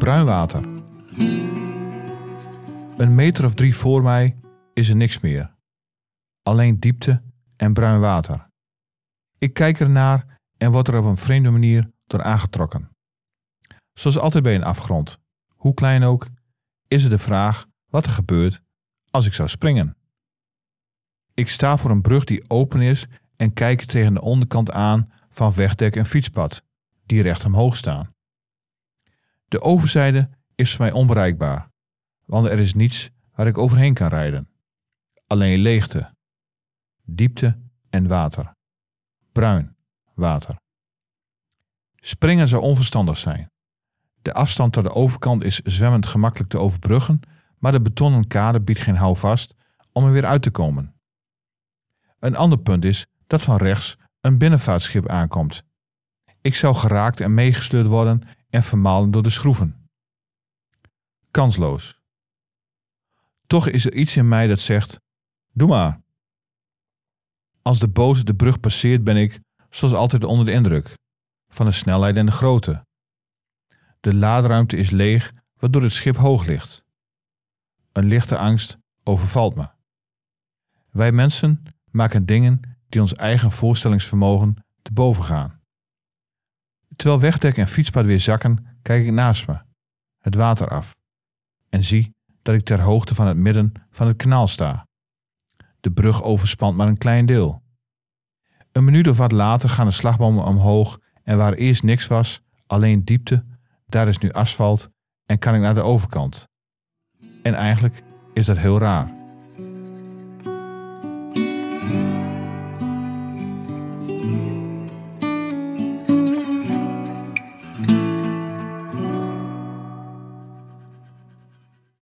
bruin water. Een meter of drie voor mij is er niks meer. Alleen diepte en bruin water. Ik kijk ernaar en word er op een vreemde manier door aangetrokken. Zoals altijd bij een afgrond, hoe klein ook, is er de vraag wat er gebeurt als ik zou springen. Ik sta voor een brug die open is en kijk tegen de onderkant aan van wegdek en fietspad, die recht omhoog staan. De overzijde is voor mij onbereikbaar, want er is niets waar ik overheen kan rijden. Alleen leegte, diepte en water. Bruin water. Springen zou onverstandig zijn. De afstand tot de overkant is zwemmend gemakkelijk te overbruggen, maar de betonnen kade biedt geen houvast om er weer uit te komen. Een ander punt is dat van rechts een binnenvaartschip aankomt. Ik zou geraakt en meegesleurd worden en vermalen door de schroeven. Kansloos. Toch is er iets in mij dat zegt: Doe maar. Als de boot de brug passeert, ben ik, zoals altijd, onder de indruk van de snelheid en de grootte. De laadruimte is leeg, waardoor het schip hoog ligt. Een lichte angst overvalt me. Wij mensen maken dingen die ons eigen voorstellingsvermogen te boven gaan. Terwijl wegdek en fietspad weer zakken, kijk ik naast me, het water af, en zie dat ik ter hoogte van het midden van het kanaal sta. De brug overspant maar een klein deel. Een minuut of wat later gaan de slagbomen omhoog en waar eerst niks was, alleen diepte, daar is nu asfalt en kan ik naar de overkant. En eigenlijk is dat heel raar.